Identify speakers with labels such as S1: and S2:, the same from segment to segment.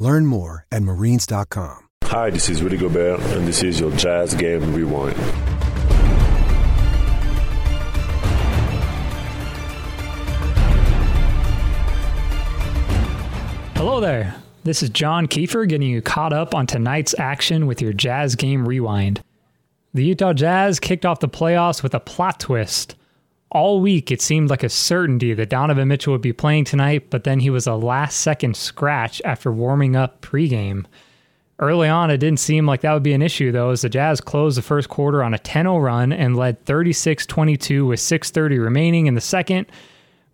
S1: Learn more at marines.com.
S2: Hi, this is Rudy Gobert, and this is your Jazz Game Rewind.
S3: Hello there. This is John Kiefer getting you caught up on tonight's action with your Jazz Game Rewind. The Utah Jazz kicked off the playoffs with a plot twist. All week, it seemed like a certainty that Donovan Mitchell would be playing tonight, but then he was a last second scratch after warming up pregame. Early on, it didn't seem like that would be an issue, though, as the Jazz closed the first quarter on a 10 0 run and led 36 22 with 6.30 remaining in the second.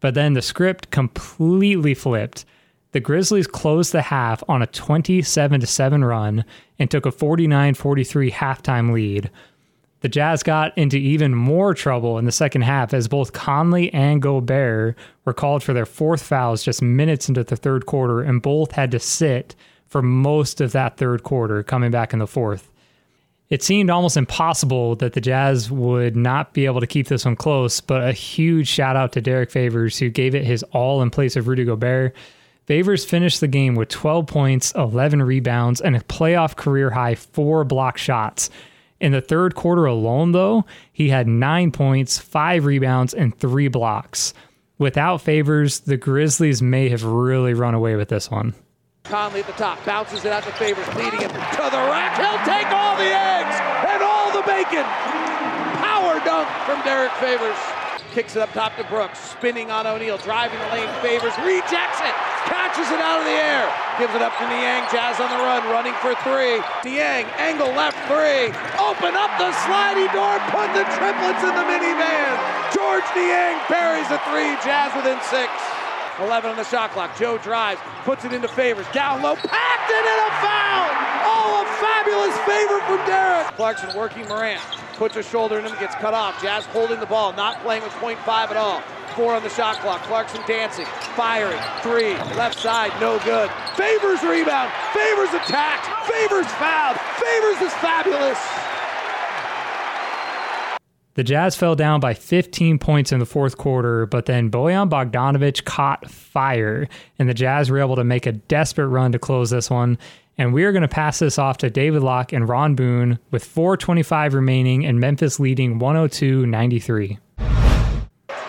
S3: But then the script completely flipped. The Grizzlies closed the half on a 27 7 run and took a 49 43 halftime lead. The Jazz got into even more trouble in the second half as both Conley and Gobert were called for their fourth fouls just minutes into the third quarter, and both had to sit for most of that third quarter, coming back in the fourth. It seemed almost impossible that the Jazz would not be able to keep this one close, but a huge shout out to Derrick Favors, who gave it his all in place of Rudy Gobert. Favors finished the game with 12 points, 11 rebounds, and a playoff career high four block shots. In the third quarter alone, though, he had nine points, five rebounds, and three blocks. Without Favors, the Grizzlies may have really run away with this one.
S4: Conley at the top, bounces it out to Favors, leading it to the rack. He'll take all the eggs and all the bacon. Power dunk from Derrick Favors. Kicks it up top to Brooks, spinning on O'Neale, driving the lane. Favors rejects it, it out of the air, gives it up to Niang. Jazz on the run, running for three. Niang, angle left three. Open up the sliding door, put the triplets in the minivan. Georges Niang buries a three. Jazz within six. 11 on the shot clock. Joe drives, puts it into favors. Down low, packed it in a foul! Oh, a fabulous favor from Derrick. Clarkson working Morant. Puts a shoulder in him, gets cut off. Jazz holding the ball, not playing with point .5 at all. Four on the shot clock. Clarkson dancing, firing. Three, left side, no good. Favors rebound. Favors attacked. Favors fouled. Favors is fabulous.
S3: The Jazz fell down by 15 points in the fourth quarter, but then Bojan Bogdanovic caught fire, and the Jazz were able to make a desperate run to close this one. And we are going to pass this off to David Locke and Ron Boone with 4.25 remaining and Memphis leading 102 93.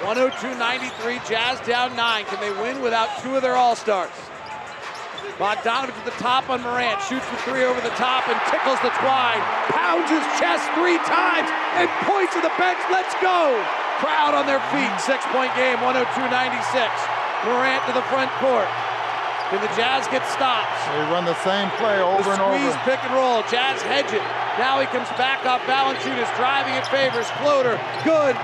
S4: 102 93, Jazz down nine. Can they win without two of their All Stars? Bogdanovic at the top on Morant, shoots the three over the top and tickles the twine, pounds his chest three times and points to the bench, let's go! Crowd on their feet, oh six point game, 102 96. Morant to the front court. Can the Jazz get stops?
S5: They run the same play over
S4: the
S5: and over.
S4: Squeeze pick and roll. Jazz hedge it. Now he comes back off Valanciunas, driving it favors. Floater, good.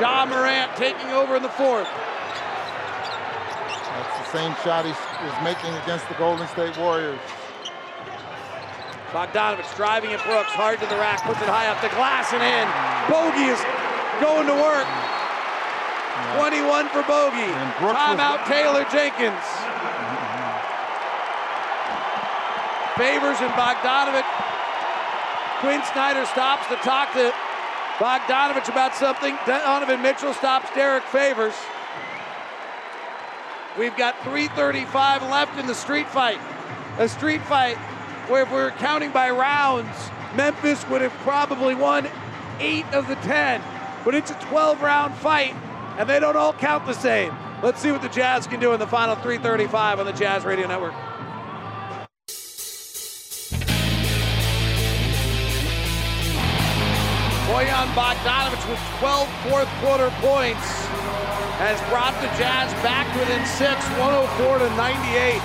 S4: Ja Morant taking over in the fourth.
S5: That's the same shot he is making against the Golden State Warriors.
S4: Bogdanovich driving at Brooks, hard to the rack, puts it high up the glass and in. Bogey is going to work. 21 for Bogey. Timeout Taylor Jenkins. Mm-hmm. Favors and Bogdanovich. Quin Snyder stops to talk to Bogdanovich about something. Donovan Mitchell stops Derrick Favors. We've got 335 left in the street fight. A street fight where if we were counting by rounds, Memphis would have probably won eight of the 10. But it's a 12 round fight, and they don't all count the same. Let's see what the Jazz can do in the final 335 on the Jazz Radio Network. Bojan Bogdanovic with 12 fourth quarter points has brought the Jazz back within six, 104 to 98.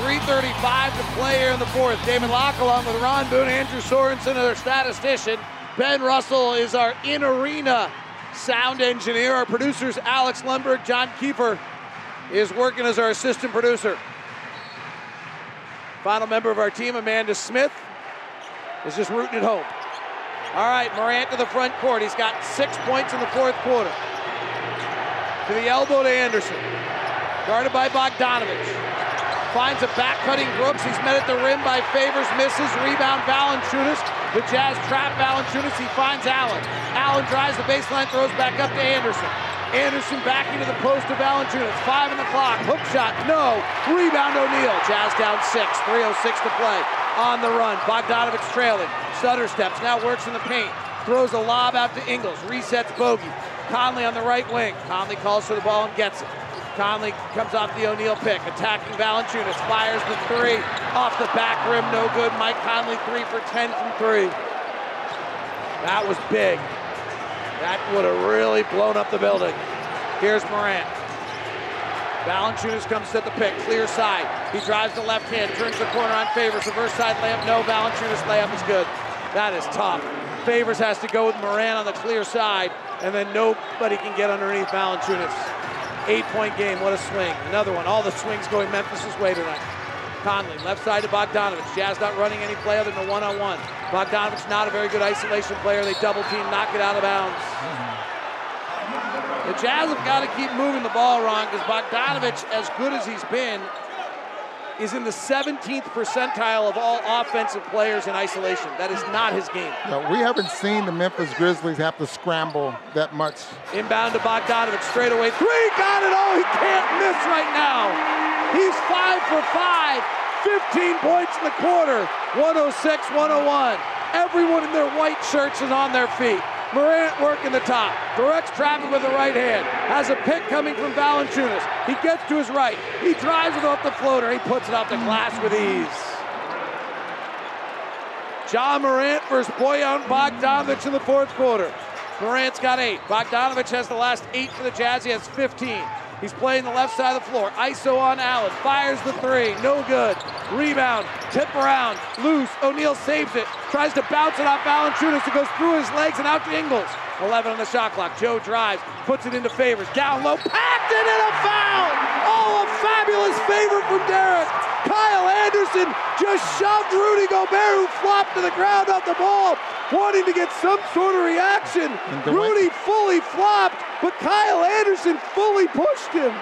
S4: 335 to play here in the fourth. David Locke along with Ron Boone, Andrew Sorensen, our statistician. Ben Russell is our in-arena sound engineer. Our producers, Alex Lundberg, John Kiefer is working as our assistant producer. Final member of our team, Amanda Smith, is just rooting it home. All right, Morant to the front court. He's got six points in the fourth quarter. To the elbow to Anderson. Guarded by Bogdanovich. Finds a back cutting Brooks. He's met at the rim by Favors, misses. Rebound Valanciunas. The Jazz trap Valanciunas. He finds Allen. Allen drives the baseline, throws back up to Anderson. Anderson back into the post of Valanciunas. Five in the clock. Hook shot. No. Rebound O'Neale. Jazz down six. 3.06 to play. On the run. Bogdanovich trailing. Sutter steps. Now works in the paint. Throws a lob out to Ingles. Resets Bogey. Conley on the right wing. Conley calls for the ball and gets it. Conley comes off the O'Neale pick. Attacking Valanciunas. Fires the three. Off the back rim. No good. Mike Conley three for 10 from three. That was big. That would have really blown up the building. Here's Morant. Valanciunas comes to the pick, clear side. He drives the left hand, turns the corner on Favors. Reverse side layup, no. Valanciunas layup is good. That is tough. Favors has to go with Morant on the clear side, and then nobody can get underneath Valanciunas. Eight-point game, what a swing. Another one. All the swings going Memphis' way tonight. Conley, left side to Bogdanovich. Jazz not running any play other than a one-on-one. Bogdanovich not a very good isolation player. They double team, knock it out of bounds. The Jazz have got to keep moving the ball Ron, because Bogdanovich, as good as he's been, is in the 17th percentile of all offensive players in isolation. That is not his game.
S5: No, we haven't seen the Memphis Grizzlies have to scramble that much.
S4: Inbound to Bogdanovich, straight away. Three, got it. Oh, he can't miss right now. He's five for five. 15 points in the quarter. 106 101. Everyone in their white shirts is on their feet. Morant working the top. Directs traffic with the right hand. Has a pick coming from Valanciunas. He gets to his right. He drives it off the floater. He puts it off the glass with ease. Ja Morant versus Bojan Bogdanovich in the fourth quarter. Morant's got eight. Bogdanovich has the last eight for the Jazz. He has 15. He's playing the left side of the floor. ISO on Allen. Fires the three. No good. Rebound. Tip around. Loose. O'Neale saves it. Tries to bounce it off Valanciunas. It goes through his legs and out to Ingles. 11 on the shot clock. Joe drives. Puts it into favors. Down low. Packed it in a foul. Oh, a fabulous favor from Derrick. Kyle Anderson just shoved Rudy Gobert, who flopped to the ground off the ball, wanting to get some sort of reaction. Rudy flopped, but Kyle Anderson fully pushed him.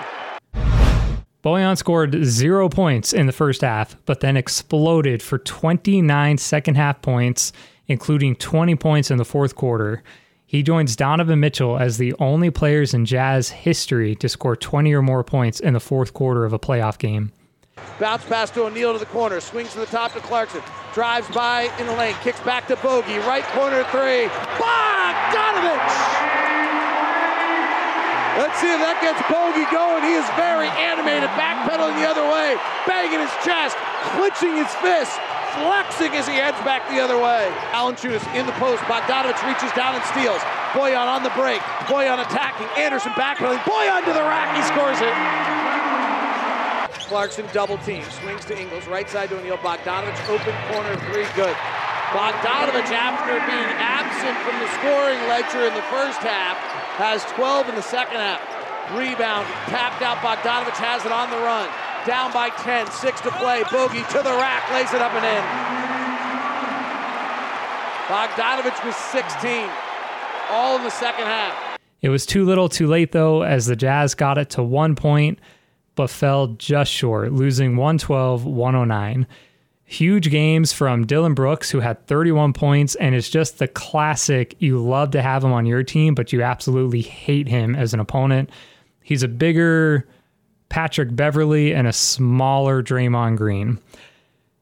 S3: Bojan scored zero points in the first half, but then exploded for 29 second half points, including 20 points in the fourth quarter. He joins Donovan Mitchell as the only players in Jazz history to score 20 or more points in the fourth quarter of a playoff game.
S4: Bounce pass to O'Neale to the corner. Swings to the top to Clarkson. Drives by in the lane. Kicks back to Bogey. Right corner three. Bogdanovich! Let's see if that gets Bogey going. He is very animated. Backpedaling the other way. Banging his chest. Clenching his fist. Flexing as he heads back the other way. Valanciunas in the post. Bogdanovich reaches down and steals. Bojan on the break. Bojan attacking. Anderson backpedaling. Bojan to the rack. He scores it. Clarkson double team. Swings to Ingles. Right side to O'Neale. Bogdanovich open corner three. Good. Bogdanovich, after being absent from the scoring ledger in the first half, has 12 in the second half. Rebound. Tapped out. Bogdanovich has it on the run. Down by 10. Six to play. Bogey to the rack. Lays it up and in. Bogdanovich was 16. All in the second half.
S3: It was too little too late, though, as the Jazz got it to one point, but fell just short, losing 112 109. Huge games from Dillon Brooks, who had 31 points, and it's just the classic you love to have him on your team, but you absolutely hate him as an opponent. He's a bigger Patrick Beverley and a smaller Draymond Green.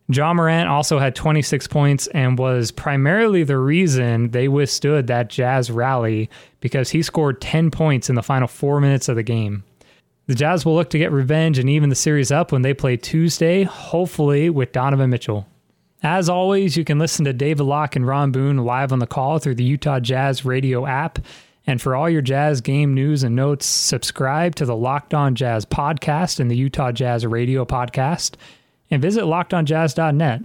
S3: Ja Morant also had 26 points and was primarily the reason they withstood that Jazz rally because he scored 10 points in the final four minutes of the game. The Jazz will look to get revenge and even the series up when they play Tuesday, hopefully with Donovan Mitchell. As always, you can listen to David Locke and Ron Boone live on the call through the Utah Jazz radio app. And for all your Jazz game news and notes, subscribe to the Locked On Jazz podcast and the Utah Jazz radio podcast and visit lockedonjazz.net.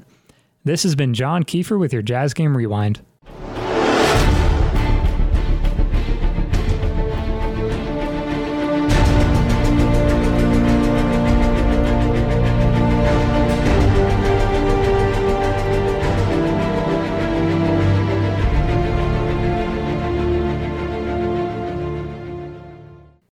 S3: This has been John Kiefer with your Jazz Game Rewind.